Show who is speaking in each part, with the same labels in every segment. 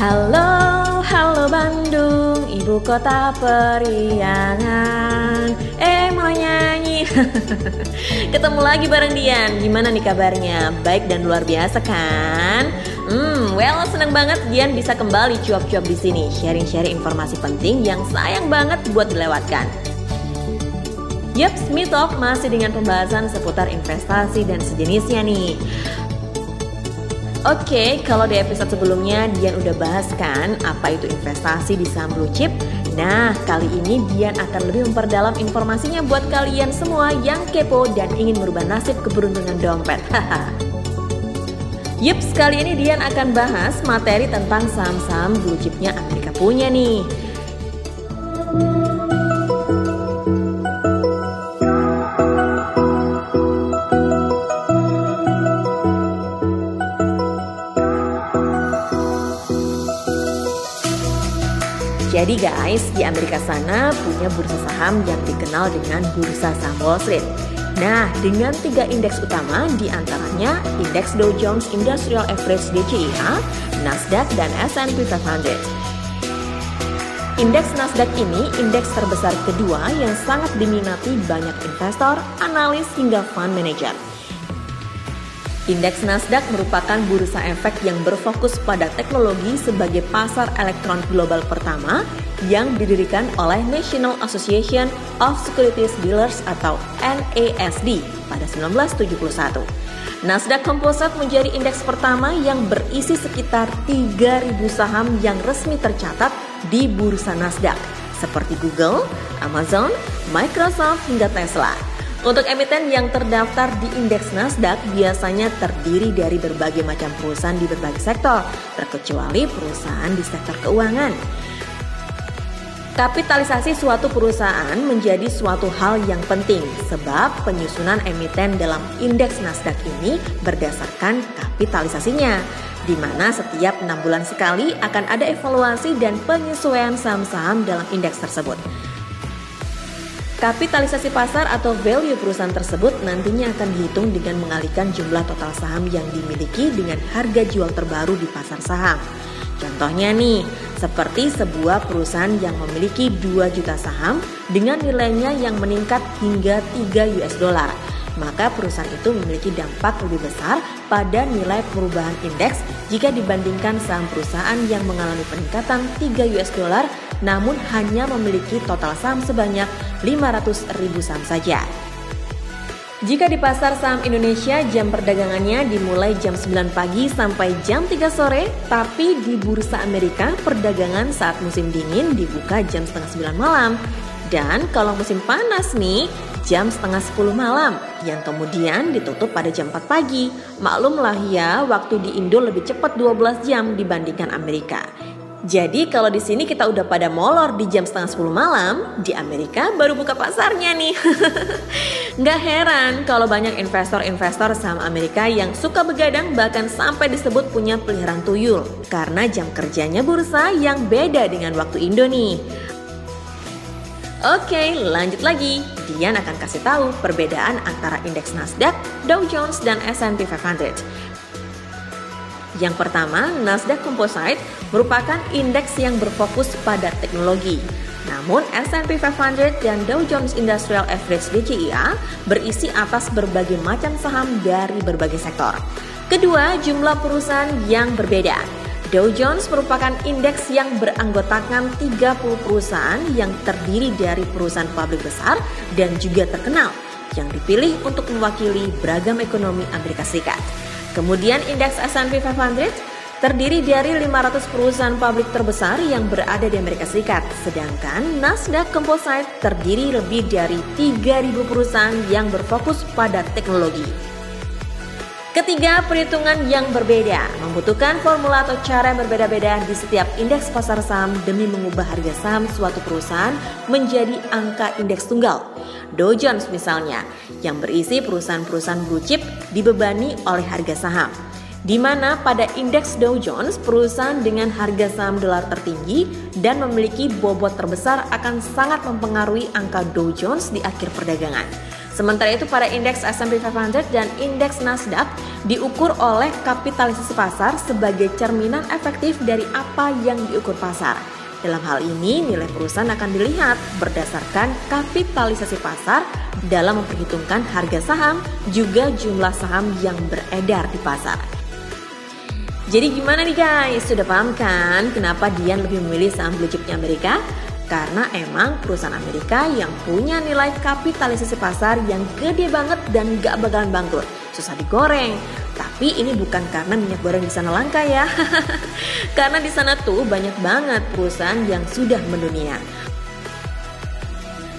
Speaker 1: Halo, halo Bandung, ibu kota periangan Eh mau nyanyi Ketemu lagi bareng Dian, gimana nih kabarnya? Baik dan luar biasa kan? Hmm, well seneng banget Dian bisa kembali cuap-cuap di sini Sharing-sharing informasi penting yang sayang banget buat dilewatkan Yup, Smith Talk masih dengan pembahasan seputar investasi dan sejenisnya nih Oke, kalau di episode sebelumnya Dian udah bahas kan apa itu investasi di saham blue chip. Nah, kali ini Dian akan lebih memperdalam informasinya buat kalian semua yang kepo dan ingin merubah nasib keberuntungan dompet. Yup, kali ini Dian akan bahas materi tentang saham-saham blue chipnya Amerika punya nih. Jadi guys, di Amerika sana punya bursa saham yang dikenal dengan bursa saham Wall Street. Nah, dengan tiga indeks utama di antaranya indeks Dow Jones Industrial Average DJIA, Nasdaq, dan S&P 500. Indeks Nasdaq ini indeks terbesar kedua yang sangat diminati banyak investor, analis, hingga fund manager. Indeks Nasdaq merupakan bursa efek yang berfokus pada teknologi sebagai pasar elektron global pertama yang didirikan oleh National Association of Securities Dealers atau NASD pada 1971. Nasdaq Composite menjadi indeks pertama yang berisi sekitar 3.000 saham yang resmi tercatat di bursa Nasdaq seperti Google, Amazon, Microsoft hingga Tesla. Untuk emiten yang terdaftar di indeks Nasdaq biasanya terdiri dari berbagai macam perusahaan di berbagai sektor, terkecuali perusahaan di sektor keuangan. Kapitalisasi suatu perusahaan menjadi suatu hal yang penting sebab penyusunan emiten dalam indeks Nasdaq ini berdasarkan kapitalisasinya, di mana setiap enam bulan sekali akan ada evaluasi dan penyesuaian saham-saham dalam indeks tersebut. Kapitalisasi pasar atau value perusahaan tersebut nantinya akan dihitung dengan mengalihkan jumlah total saham yang dimiliki dengan harga jual terbaru di pasar saham. Contohnya nih, seperti sebuah perusahaan yang memiliki 2 juta saham dengan nilainya yang meningkat hingga 3 US dollar maka perusahaan itu memiliki dampak lebih besar pada nilai perubahan indeks jika dibandingkan saham perusahaan yang mengalami peningkatan 3 US dollar namun hanya memiliki total saham sebanyak 500 ribu saham saja. Jika di pasar saham Indonesia jam perdagangannya dimulai jam 9 pagi sampai jam 3 sore, tapi di bursa Amerika perdagangan saat musim dingin dibuka jam setengah 9 malam. Dan kalau musim panas nih, jam setengah 10 malam yang kemudian ditutup pada jam 4 pagi. Maklumlah ya, waktu di Indo lebih cepat 12 jam dibandingkan Amerika. Jadi kalau di sini kita udah pada molor di jam setengah 10 malam, di Amerika baru buka pasarnya nih. Nggak heran kalau banyak investor-investor saham Amerika yang suka begadang bahkan sampai disebut punya peliharaan tuyul. Karena jam kerjanya bursa yang beda dengan waktu Indo nih. Oke, lanjut lagi. Dian akan kasih tahu perbedaan antara indeks Nasdaq, Dow Jones, dan S&P 500. Yang pertama, Nasdaq Composite merupakan indeks yang berfokus pada teknologi. Namun S&P 500 dan Dow Jones Industrial Average DJIA berisi atas berbagai macam saham dari berbagai sektor. Kedua, jumlah perusahaan yang berbeda. Dow Jones merupakan indeks yang beranggotakan 30 perusahaan yang terdiri dari perusahaan publik besar dan juga terkenal yang dipilih untuk mewakili beragam ekonomi Amerika Serikat. Kemudian indeks S&P 500 terdiri dari 500 perusahaan publik terbesar yang berada di Amerika Serikat, sedangkan Nasdaq Composite terdiri lebih dari 3.000 perusahaan yang berfokus pada teknologi. Ketiga, perhitungan yang berbeda membutuhkan formula atau cara yang berbeda-beda di setiap indeks pasar saham demi mengubah harga saham suatu perusahaan menjadi angka indeks tunggal. Dow Jones misalnya, yang berisi perusahaan-perusahaan blue chip dibebani oleh harga saham. di mana pada indeks Dow Jones perusahaan dengan harga saham dolar tertinggi dan memiliki bobot terbesar akan sangat mempengaruhi angka Dow Jones di akhir perdagangan. Sementara itu pada indeks S&P 500 dan indeks Nasdaq diukur oleh kapitalisasi pasar sebagai cerminan efektif dari apa yang diukur pasar. Dalam hal ini, nilai perusahaan akan dilihat berdasarkan kapitalisasi pasar dalam memperhitungkan harga saham juga jumlah saham yang beredar di pasar. Jadi gimana nih guys? Sudah paham kan kenapa Dian lebih memilih saham blue chipnya Amerika? Karena emang perusahaan Amerika yang punya nilai kapitalisasi pasar yang gede banget dan gak bakalan bangkrut. Susah digoreng, tapi ini bukan karena minyak goreng di sana langka ya. karena di sana tuh banyak banget perusahaan yang sudah mendunia.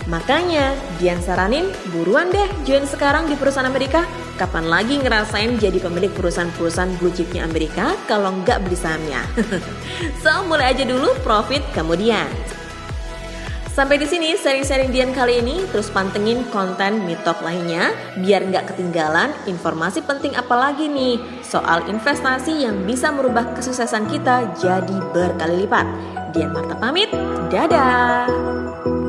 Speaker 1: Makanya, Dian saranin buruan deh join sekarang di perusahaan Amerika. Kapan lagi ngerasain jadi pemilik perusahaan-perusahaan blue chipnya Amerika kalau nggak beli sahamnya? so, mulai aja dulu profit kemudian. Sampai di sini sharing-sharing Dian kali ini. Terus pantengin konten Mitok lainnya biar nggak ketinggalan informasi penting apalagi nih soal investasi yang bisa merubah kesuksesan kita jadi berkali lipat. Dian Marta pamit, dadah!